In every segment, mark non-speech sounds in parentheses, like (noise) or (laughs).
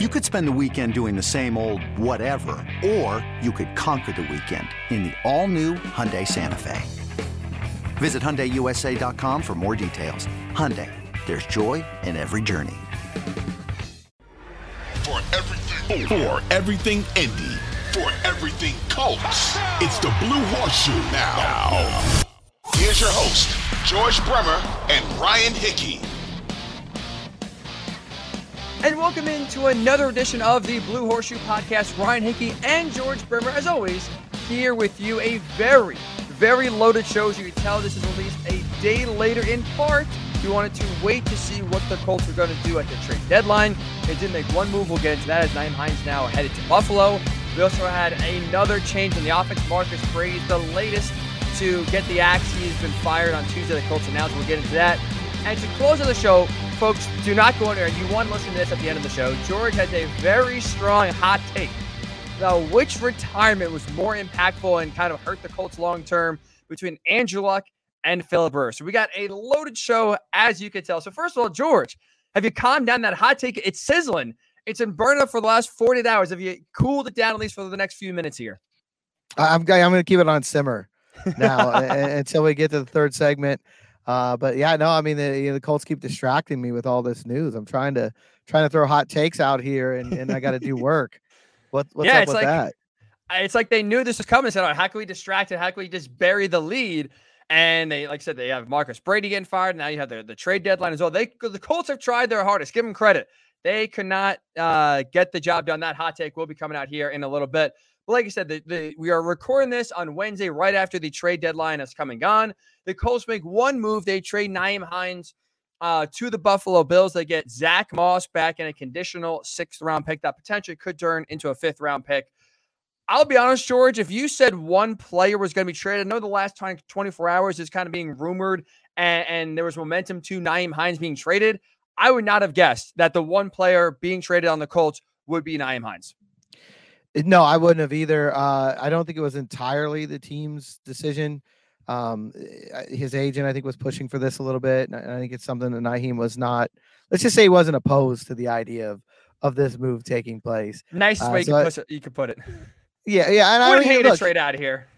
You could spend the weekend doing the same old whatever, or you could conquer the weekend in the all-new Hyundai Santa Fe. Visit HyundaiUSA.com for more details. Hyundai, there's joy in every journey. For everything, for everything Indy, for everything Colts, it's the Blue Horseshoe now. now. Here's your host, George Bremer and Ryan Hickey. And welcome into another edition of the Blue Horseshoe Podcast. Ryan Hickey and George Bremer, as always, here with you. A very, very loaded show. As you can tell, this is released a day later in part. We wanted to wait to see what the Colts were going to do at the trade deadline. They did make one move. We'll get into that as Nyheim Hines now headed to Buffalo. We also had another change in the offense. Marcus Brady, the latest to get the axe. He's been fired on Tuesday. The Colts announced. We'll get into that. And to close of the show, folks, do not go anywhere. You want to listen to this at the end of the show. George has a very strong hot take about which retirement was more impactful and kind of hurt the Colts long term between Andrew Luck and Philip Rivers. So we got a loaded show, as you can tell. So first of all, George, have you calmed down that hot take? It's sizzling. It's been burning up for the last 48 hours. Have you cooled it down at least for the next few minutes here? I'm I'm going to keep it on simmer now (laughs) until we get to the third segment. Uh, but yeah, no, I mean the you know, the Colts keep distracting me with all this news. I'm trying to trying to throw hot takes out here, and, and I got to do work. What what's yeah, up with like, that? It's like they knew this was coming. Said, "How can we distract it? How can we just bury the lead?" And they, like I said, they have Marcus Brady getting fired. Now you have the, the trade deadline as well. They the Colts have tried their hardest. Give them credit. They could not uh, get the job done. That hot take will be coming out here in a little bit. Like I said, the, the, we are recording this on Wednesday, right after the trade deadline has come and gone. The Colts make one move. They trade Nyheim Hines uh, to the Buffalo Bills. They get Zach Moss back in a conditional sixth round pick that potentially could turn into a fifth round pick. I'll be honest, George, if you said one player was going to be traded, I know the last time 24 hours is kind of being rumored and, and there was momentum to Nyheim Hines being traded. I would not have guessed that the one player being traded on the Colts would be Nyheim Hines. No, I wouldn't have either. Uh, I don't think it was entirely the team's decision. Um, his agent, I think, was pushing for this a little bit, and I think it's something that Nyheim was not. Let's just say he wasn't opposed to the idea of of this move taking place. Nice uh, way you, so could it, you could put it. Yeah, yeah, and I would hate to trade out of here.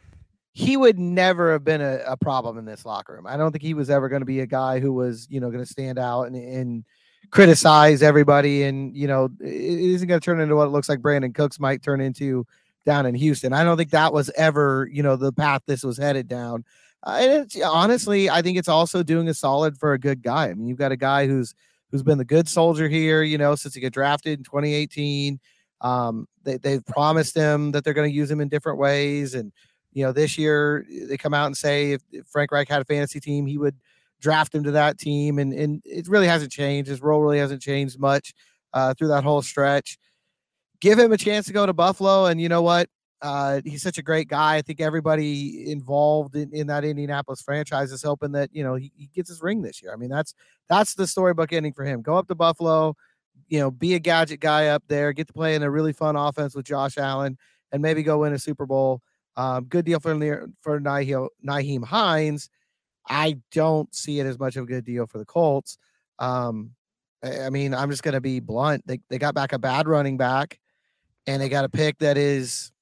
He would never have been a, a problem in this locker room. I don't think he was ever going to be a guy who was, you know, going to stand out and, and criticize everybody and you know it isn't going to turn into what it looks like Brandin Cooks might turn into down in Houston. I don't think that was ever you know the path this was headed down. Uh, and it's honestly, I think it's also doing a solid for a good guy. I mean, you've got a guy who's who's been the good soldier here, you know, since he got drafted in 2018. Um, they they've promised him that they're going to use him in different ways, and you know, this year they come out and say if, if Frank Reich had a fantasy team, he would draft him to that team, and and it really hasn't changed. His role really hasn't changed much uh, through that whole stretch. Give him a chance to go to Buffalo, and you know what? Uh, he's such a great guy. I think everybody involved in, in that Indianapolis franchise is hoping that you know he, he gets his ring this year. I mean, that's that's the storybook ending for him. Go up to Buffalo, you know, be a gadget guy up there, get to play in a really fun offense with Josh Allen, and maybe go win a Super Bowl. Um, good deal for for Nyheim Hines. I don't see it as much of a good deal for the Colts. Um, I, mean, I'm just going to be blunt. They, they got back a bad running back and they got a pick that is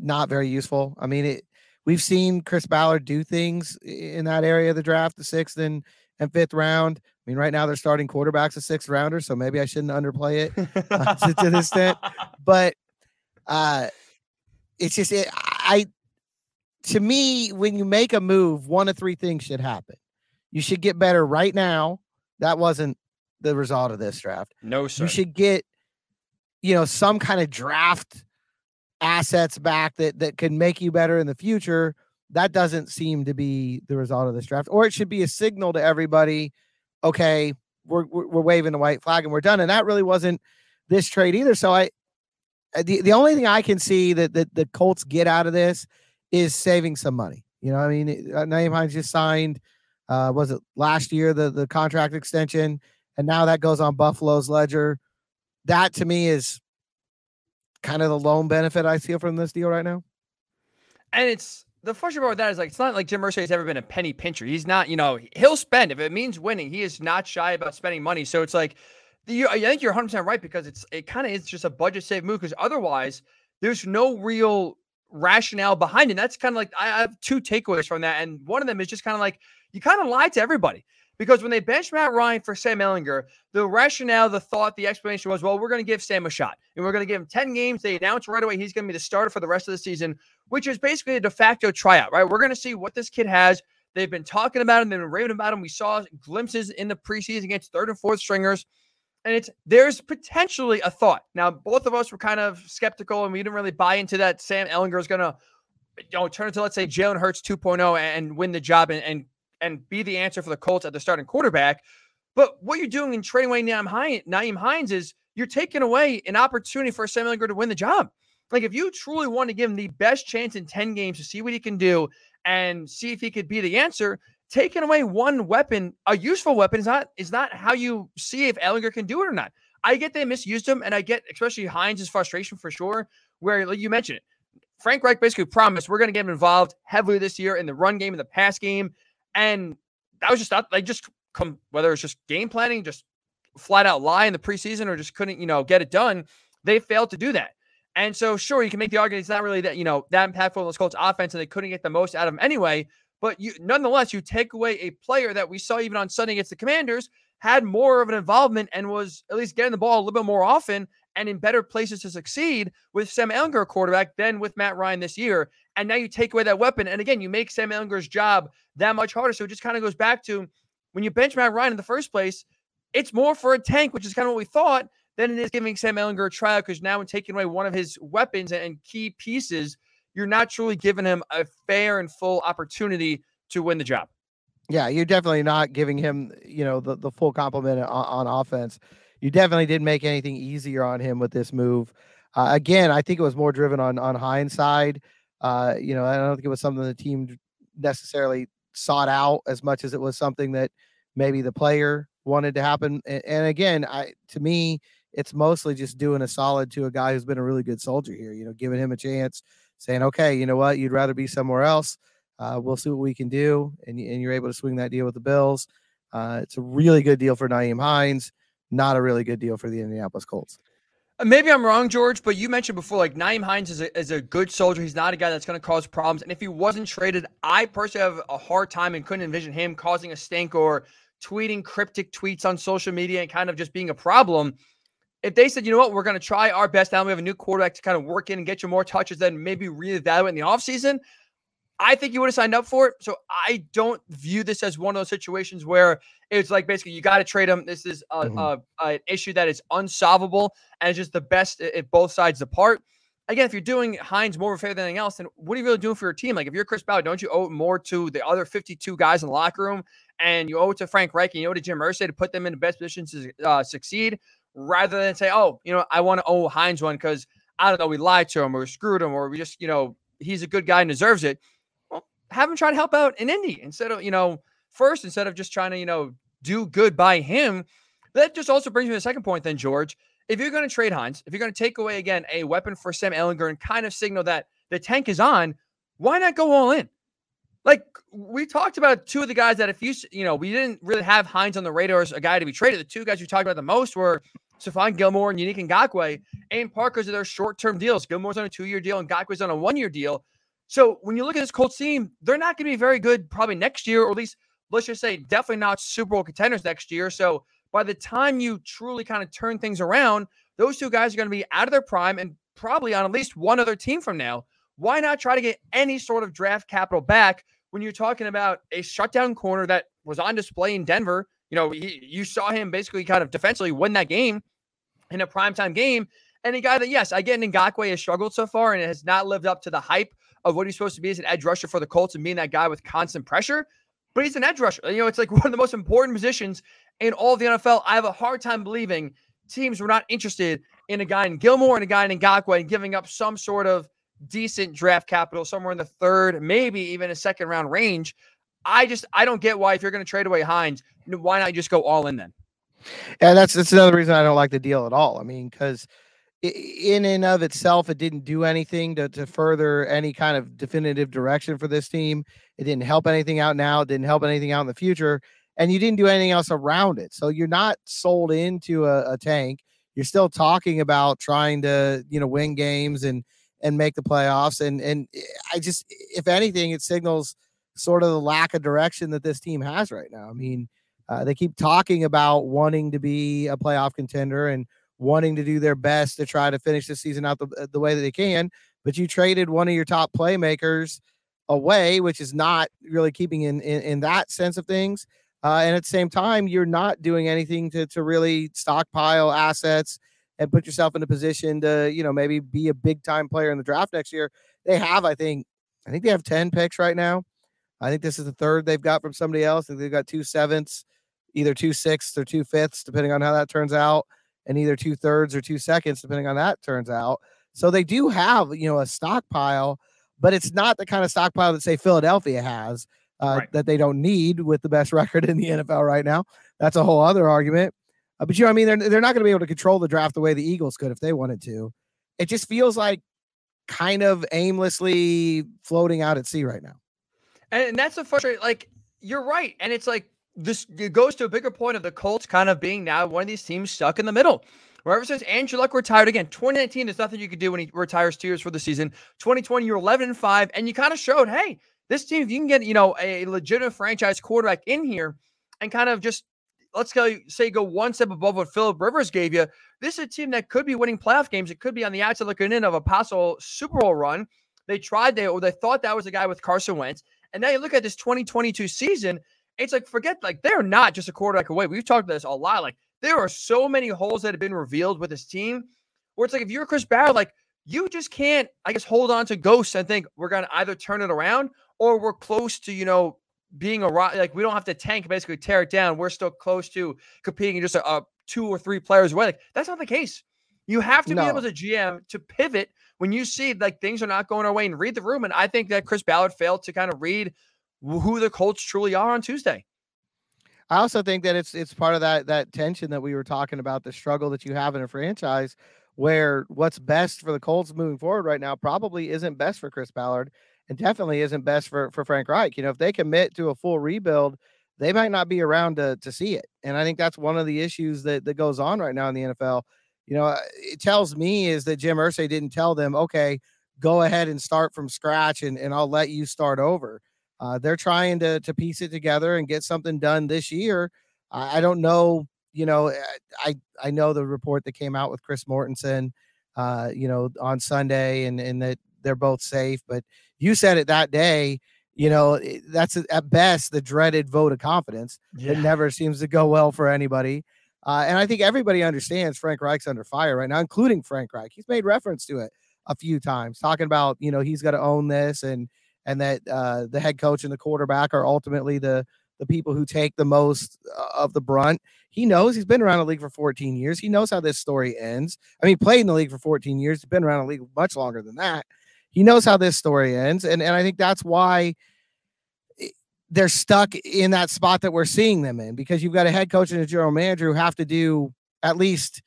not very useful. I mean, it, we've seen Chris Ballard do things in that area of the draft, the sixth and, and fifth round. I mean, right now they're starting quarterbacks a sixth rounder, so maybe I shouldn't underplay it uh, to, to this extent. (laughs) But uh, it's just it, I to me, when you make a move, one of three things should happen. You should get better right now. That wasn't the result of this draft. No, sir. You should get, you know, some kind of draft assets back that that can make you better in the future. That doesn't seem to be the result of this draft. Or it should be a signal to everybody, okay, we're we're, waving the white flag and we're done. And that really wasn't this trade either. So I the, the only thing I can see that, that the Colts get out of this is saving some money. You know, I mean, uh, Nyheim Hines just signed, uh, was it last year, the, the contract extension, and now that goes on Buffalo's ledger. That to me is kind of the lone benefit I see from this deal right now. And it's the frustrating part with that is like it's not like Jim Irsay has ever been a penny pincher. He's not, you know, he'll spend if it means winning. He is not shy about spending money. So it's like the, I think you're 100 percent right because it's it kind of is just a budget save move because otherwise there's no real rationale behind it. And that's kind of like I have two takeaways from that, and one of them is just kind of like you kind of lied to everybody because when they benched Matt Ryan for Sam Ehlinger, the rationale, the thought, the explanation was, well, we're going to give Sam a shot and we're going to give him 10 games. They announced right away he's going to be the starter for the rest of the season, which is basically a de facto tryout, right? We're going to see what this kid has. They've been talking about him, they've been raving about him. We saw glimpses in the preseason against third and fourth stringers. And it's there's potentially a thought. Now, both of us were kind of skeptical and we didn't really buy into that Sam Ehlinger is going to you know, turn into, let's say, Jalen Hurts 2.0 and win the job and, and and be the answer for the Colts at the starting quarterback. But what you're doing in trading away Nyheim Hines is you're taking away an opportunity for Sam Ehlinger to win the job. Like if you truly want to give him the best chance in 10 games to see what he can do and see if he could be the answer, taking away one weapon, a useful weapon, is not is not how you see if Ehlinger can do it or not. I get they misused him, and I get especially Hines' frustration for sure. Where like you mentioned it, Frank Reich basically promised we're going to get him involved heavily this year in the run game and the pass game, and that was just not like just come whether it's just game planning, just flat out lie in the preseason, or just couldn't you know get it done. They failed to do that. And so, sure, you can make the argument it's not really that you know that impactful in this Colts offense, and they couldn't get the most out of him anyway. But you, nonetheless, you take away a player that we saw even on Sunday against the Commanders had more of an involvement and was at least getting the ball a little bit more often and in better places to succeed with Sam Ehlinger quarterback than with Matt Ryan this year. And now you take away that weapon, and again, you make Sam Ehlinger's job that much harder. So it just kind of goes back to when you bench Matt Ryan in the first place, it's more for a tank, which is kind of what we thought than it is giving Sam Ehlinger a trial because now, when taking away one of his weapons and key pieces, you're not truly giving him a fair and full opportunity to win the job. Yeah, you're definitely not giving him, you know, the, the full complement on, on offense. You definitely didn't make anything easier on him with this move. Uh, again, I think it was more driven on on hindsight. Uh, you know, I don't think it was something the team necessarily sought out as much as it was something that maybe the player wanted to happen. And, and again, I to me, it's mostly just doing a solid to a guy who's been a really good soldier here, you know, giving him a chance, saying, okay, you know what, you'd rather be somewhere else. Uh, we'll see what we can do. And, and you're able to swing that deal with the Bills. Uh, it's a really good deal for Nyheim Hines, not a really good deal for the Indianapolis Colts. Uh, maybe I'm wrong, George, but you mentioned before, like Nyheim Hines is a, is a good soldier. He's not a guy that's going to cause problems. And if he wasn't traded, I personally have a hard time and couldn't envision him causing a stink or tweeting cryptic tweets on social media and kind of just being a problem if they said, you know what, we're going to try our best now, we have a new quarterback to kind of work in and get you more touches, then maybe reevaluate in the offseason, I think you would have signed up for it. So I don't view this as one of those situations where it's like basically you got to trade him. This is a, mm-hmm. a, a, an issue that is unsolvable and it's just the best if both sides apart. Again, if you're doing Hines more of a favor than anything else, then what are you really doing for your team? Like if you're Chris Ballard, don't you owe it more to the other 52 guys in the locker room and you owe it to Frank Reich and you owe it to Jim Irsay to put them in the best positions to uh, succeed? Rather than say, oh, you know, I want to owe Hines one because I don't know, we lied to him or screwed him or we just, you know, he's a good guy and deserves it. Well, have him try to help out in Indy instead of, you know, first, instead of just trying to, you know, do good by him. That just also brings me to the second point, then, George. If you're going to trade Hines, if you're going to take away again a weapon for Sam Ehlinger and kind of signal that the tank is on, why not go all in? Like we talked about two of the guys that if you you know we didn't really have Hines on the radar as a guy to be traded. The two guys we talked about the most were Stephon Gilmore and Yannick Ngakoue. And Parker's are their short-term deals. Gilmore's on a two-year deal and Ngakoue's on a one-year deal. So when you look at this Colts team, they're not going to be very good probably next year, or at least let's just say definitely not Super Bowl contenders next year. So by the time you truly kind of turn things around, those two guys are going to be out of their prime and probably on at least one other team from now. Why not try to get any sort of draft capital back when you're talking about a shutdown corner that was on display in Denver you know, he, you saw him basically kind of defensively win that game in a primetime game. And a guy that, yes, again, Ngakoue has struggled so far and it has not lived up to the hype of what he's supposed to be as an edge rusher for the Colts and being that guy with constant pressure. But he's an edge rusher. You know, it's like (laughs) one of the most important positions in all of the NFL. I have a hard time believing teams were not interested in a guy in Gilmore and a guy in Ngakoue and giving up some sort of decent draft capital somewhere in the third, maybe even a second round range. I just I don't get why if you're going to trade away Hines, why not just go all in then? Yeah, that's that's another reason I don't like the deal at all. I mean, because in and of itself, it didn't do anything to, to further any kind of definitive direction for this team. It didn't help anything out now. It didn't help anything out in the future. and you didn't do anything else around it. So you're not sold into a, a tank. You're still talking about trying to, you know, win games and and make the playoffs. And and eh, I just, if anything, it signals sort of the lack of direction that this team has right now. I mean, uh, they keep talking about wanting to be a playoff contender and wanting to do their best to try to finish the season out the, the way that they can. But you traded one of your top playmakers away, which is not really keeping in in, in that sense of things. Uh, and at the same time, you're not doing anything to to really stockpile assets and put yourself in a position to you know maybe be a big time player in the draft next year. They have, I think, I think they have ten picks right now. I think this is the third they've got from somebody else. they've got two sevenths, either two sixths or two fifths, depending on how that turns out, and either two thirds or two seconds, depending on that turns out. So they do have, you know, a stockpile, but it's not the kind of stockpile that say Philadelphia has uh, right. that they don't need with the best (laughs) record in the NFL right now. That's a whole other argument. Uh, but you know, I mean, they're they're not going to be able to control the draft the way the Eagles could if they wanted to. It just feels like kind of aimlessly floating out at sea right now. And that's a frustrating. Like you're right, and it's like this. It goes to a bigger point of the Colts kind of being now one of these teams stuck in the middle. Where ever since Andrew Luck retired again, 2019 there's nothing you could do when he retires two years for the season. 2020 you're 11 and five, and you kind of showed, hey, this team if you can get you know a legitimate franchise quarterback in here and kind of just let's go say go one step above what Philip Rivers gave you. This is a team that could be winning playoff games. It could be on the outside looking in of a possible Super Bowl run. They tried they or they thought that was a guy with Carson Wentz. And now you look at this 2022 season, it's like forget like they're not just a quarterback away. We've talked about this a lot. Like there are so many holes that have been revealed with this team where it's like if you're Chris Ballard, like you just can't, I guess, hold on to ghosts and think we're gonna either turn it around or we're close to, you know, being a rock, like we don't have to tank basically tear it down. We're still close to competing just a, a two or three players away. Like that's not the case. You have to no. be able to GM to pivot when you see like things are not going our way and read the room. And I think that Chris Ballard failed to kind of read who the Colts truly are on Tuesday. I also think that it's it's part of that that tension that we were talking about, the struggle that you have in a franchise where what's best for the Colts moving forward right now probably isn't best for Chris Ballard and definitely isn't best for for Frank Reich. You know, if they commit to a full rebuild, they might not be around to to see it. And I think that's one of the issues that that goes on right now in the NFL you know, it tells me is that Jim Irsay didn't tell them, okay, go ahead and start from scratch and, and I'll let you start over. Uh, they're trying to, to piece it together and get something done this year. I, I don't know, you know, eh, I, I know the report that came out with Chris Mortensen, uh, you know, on Sunday and, and that they're both safe, but you said it that day, you know, that's at best the dreaded vote of confidence. Yeah. It never seems to go well for anybody. Uh, and I think everybody understands Frank Reich's under fire right now, including Frank Reich. He's made reference to it a few times, talking about you know he's got to own this and and that uh, the head coach and the quarterback are ultimately the the people who take the most uh, of the brunt. He knows he's been around the league for 14 years. He knows how this story ends. I mean, played in the league for 14 years. He's been around the league much longer than that. He knows how this story ends, and and I think that's why eh, they're stuck in that spot that we're seeing them in because you've got a head coach and a general manager who have to do at least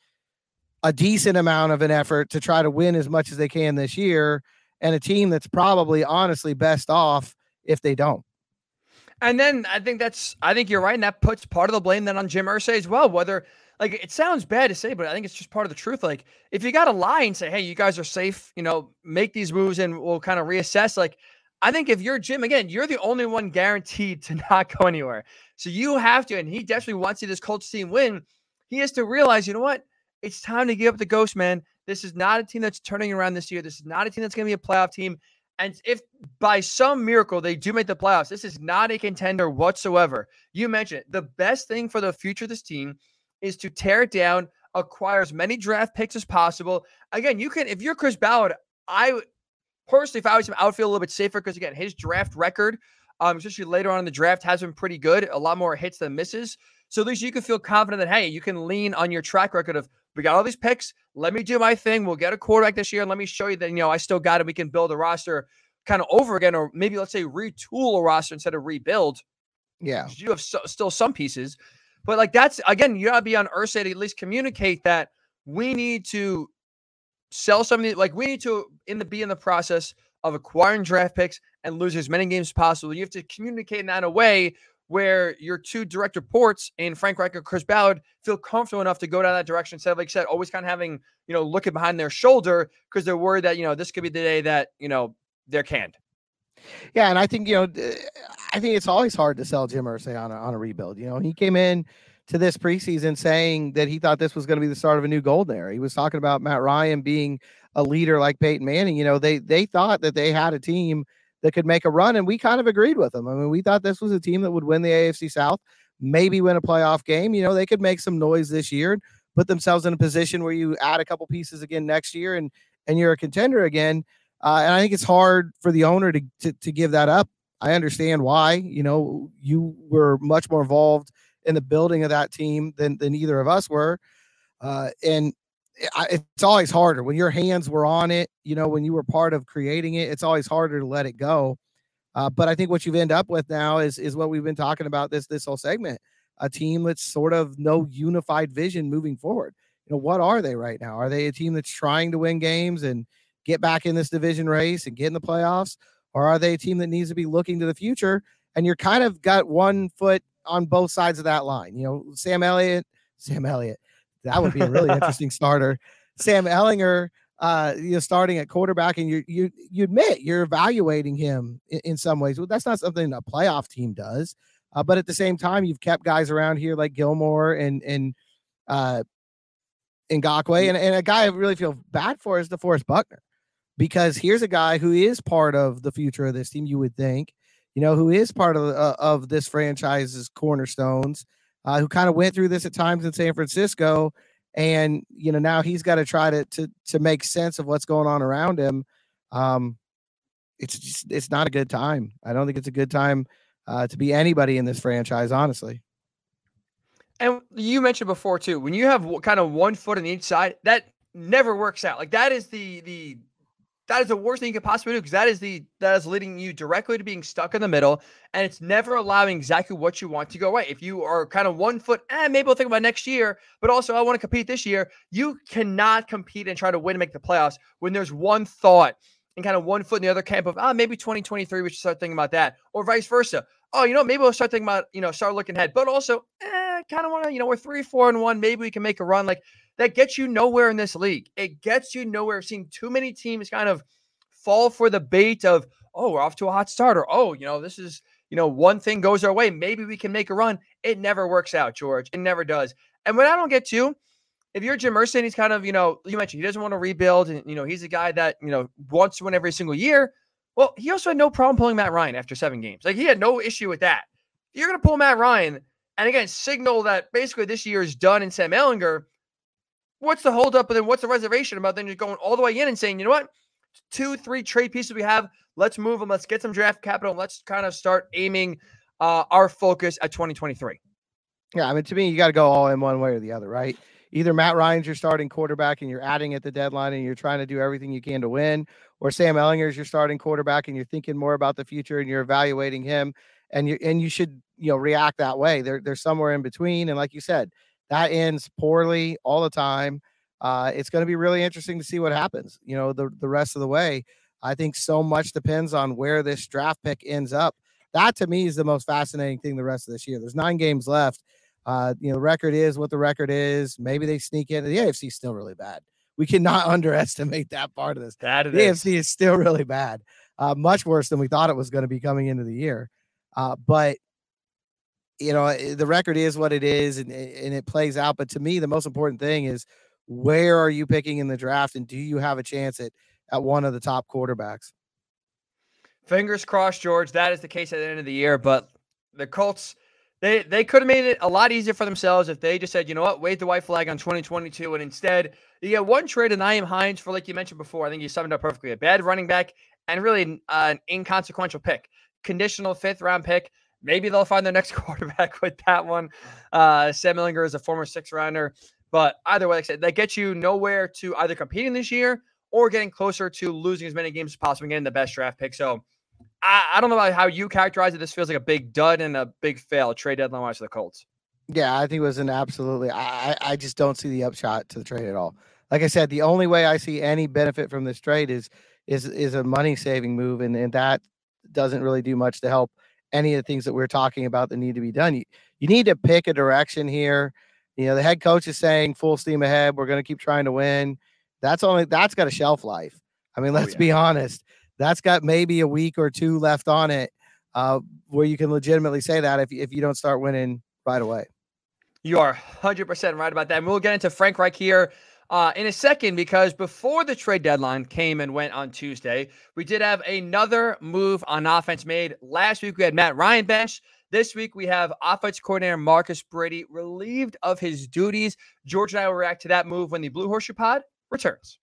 a decent amount of an effort to try to win as much as they can this year and a team that's probably honestly best off if they don't. And then I think that's I think you're right, and that puts part of the blame then on Jim Irsay as well. Whether like it sounds bad to say, but I think it's just part of the truth. Like if you got to lie and say, "Hey, you guys are safe," you know, make these moves and we'll kind of reassess. Like I think if you're Jim, again, you're the only one guaranteed to (laughs) not go anywhere. So you have to, and he definitely wants to see this Colts team win. He has to realize, you know what? It's time to give up the ghost, man. This is not a team that's turning around this year. This is not a team that's going to be a playoff team. And if by some miracle they do make the playoffs, this is not a contender whatsoever. You mentioned it. The best thing for the future of this team is to tear it down, acquire as many draft picks as possible. Again, you can, if you're Chris Ballard, I personally, if I was him, I would feel a little bit safer because again, his draft record, um, especially later on in the draft, has been pretty good. A lot more hits than misses. So at least you can feel confident that hey, you can lean on your track record of we got all these picks. Let me do my thing. We'll get a quarterback this year, and let me show you that you know I still got it. We can build a roster kind of over again, or maybe let's say retool a roster instead of rebuild. Yeah, you have so, still some pieces, but like that's again, you gotta be on Irsay to at least communicate that we need to sell some of these. Like we need to in the be in the process of acquiring draft picks and lose as many games as possible. You have to communicate in that a way where your two direct reports in Frank Reich and Chris Ballard feel comfortable enough to go down that direction instead of, like I said, always kind of having, you know, looking behind their shoulder because they're worried that, you know, this could be the day that, you know, they're canned. Yeah, and I think you know, I think it's always hard to sell Jim Irsay on a, on a rebuild. You know, he came in to this preseason saying that he thought this was going to be the start of a new golden era. He was talking about Matt Ryan being a leader like Peyton Manning. You know, they they thought that they had a team that could make a run, and we kind of agreed with them. I mean, we thought this was a team that would win the AFC South, maybe win a playoff game. You know, they could make some noise this year, put themselves in a position where you add a couple pieces again next year, and and you're a contender again. Uh, and I think it's hard for the owner to, to to give that up. I understand why. You know, you were much more involved in the building of that team than than either of us were, uh, and it's always harder when your hands were on it. You know, when you were part of creating it, it's always harder to let it go. Uh, but I think what you've end up with now is is what we've been talking about this this whole segment. A team that's sort of no unified vision moving forward. You know, what are they right now? Are they a team that's trying to win games and get back in this division race and get in the playoffs? Or are they a team that needs to be looking to the future? And you're kind of got one foot on both sides of that line. You know, Sam Elliott, (laughs) Sam Elliott, that would be a really (laughs) interesting starter. Sam Ehlinger, uh, you know, starting at quarterback, and you you you admit you're evaluating him in, in some ways. Well, that's not something a playoff team does. Uh, but at the same time, you've kept guys around here like Gilmore and and uh, Ngakoue, and, and a guy I really feel bad for is DeForest Buckner because here's a guy who is part of the future of this team. You would think, you know, who is part of uh, of this franchise's cornerstones, uh, who kind of went through this at times in San Francisco, and you know now he's got to try to to to make sense of what's going on around him. Um, it's just it's not a good time. I don't think it's a good time uh, to be anybody in this franchise, honestly. And you mentioned before too, when you have kind of one foot on each side, that never works out. Like that is the the that is the worst thing you could possibly do because that is the that is leading you directly to being stuck in the middle, and it's never allowing exactly what you want to go away. If you are kind of one foot, eh, maybe we'll think about next year, but also I want to compete this year. You cannot compete and try to win and make the playoffs when there's one thought and kind of one foot in the other camp of ah maybe 2023 we should start thinking about that, or vice versa. Oh, you know maybe we'll start thinking about you know start looking ahead, but also eh, kind of want to you know we're three four and one maybe we can make a run like that gets you nowhere in this league. It gets you nowhere. I've seen too many teams kind of fall for the bait of, oh, we're off to a hot start, or oh, you know, this is, you know, one thing goes our way. Maybe we can make a run. It never works out, George. It never does. And what I don't get to, if you're Jim Irsay, he's kind of, you know, you mentioned he doesn't want to rebuild, and you know, he's a guy that, you know, wants to win every single year. Well, he also had no problem pulling Matt Ryan after seven games. Like he had no issue with that. You're going to pull Matt Ryan and again signal that basically this year is done in Sam Ehlinger, what's the holdup and then what's the reservation about then you're going all the way in and saying, you know what, two, three trade pieces we have, let's move them, let's get some draft capital, And let's kind of start aiming uh, our focus at 2023. Yeah, I mean, to me, you got to go all in one way or the other, right? Either Matt Ryan's your starting quarterback and you're adding at the deadline and you're trying to do everything you can to win, or Sam Ehlinger is your starting quarterback and you're thinking more about the future and you're evaluating him, and you and you should you know react that way. There, there's somewhere in between, and like you said, that ends poorly all the time. Uh, it's going to be really interesting to see what happens. You know, the the rest of the way. I think so much depends on where this draft pick ends up. That to me is the most fascinating thing the rest of this year. There's nine games left. Uh, you know, the record is what the record is. Maybe they sneak in. The AFC is still really bad. We cannot (laughs) underestimate that part of this. That the is. AFC is still really bad. Uh, much worse than we thought it was going to be coming into the year. Uh, but you know, eh, the record is what it is and, eh, and it plays out. But to me, the most important thing is where are you picking in the draft and do you have a chance at, at one of the top quarterbacks? Fingers crossed, George. That is the case at the end of the year. But the Colts, they they could have made it a lot easier for themselves if they just said, you know what, wave the white flag on 2022. And instead, you get one trade of Nyheim Hines for, like you mentioned before, I think you summed up perfectly a bad running back and really uh, an inconsequential pick. Conditional fifth round pick Maybe they'll find their next (laughs) quarterback with that one. Uh, Sam Ehlinger is a former six rounder. But either way, like I said, that gets you nowhere to either competing this year or getting closer to losing as many games as possible and getting the best draft pick. So I, I don't know about how you characterize it. This feels like a big dud and a big fail trade deadline wise for the Colts. Yeah, I think it was an absolutely. I I just don't see the upshot to the trade at all. Like I said, the only way I see any benefit from this trade is is is a money saving move, and and that doesn't really do much to help any of the things that we're talking about that need to be done. You, you need to pick a direction here. You know, the head coach is saying full steam ahead. We're going to keep trying to win. That's only that's got a shelf life. I mean, Oh, let's yeah. be honest. That's got maybe a week or two left on it, uh, where you can legitimately say that if if you don't start winning right away. You are 100% right about that. And we'll get into Frank Reich here uh, in a second because before the trade deadline came and went on Tuesday, we did have another move on offense made. Last week, we had Matt Ryan bench. This week, we have offense coordinator Marcus Brady relieved of his duties. George and I will react to that move when the Blue Horseshoe Pod returns.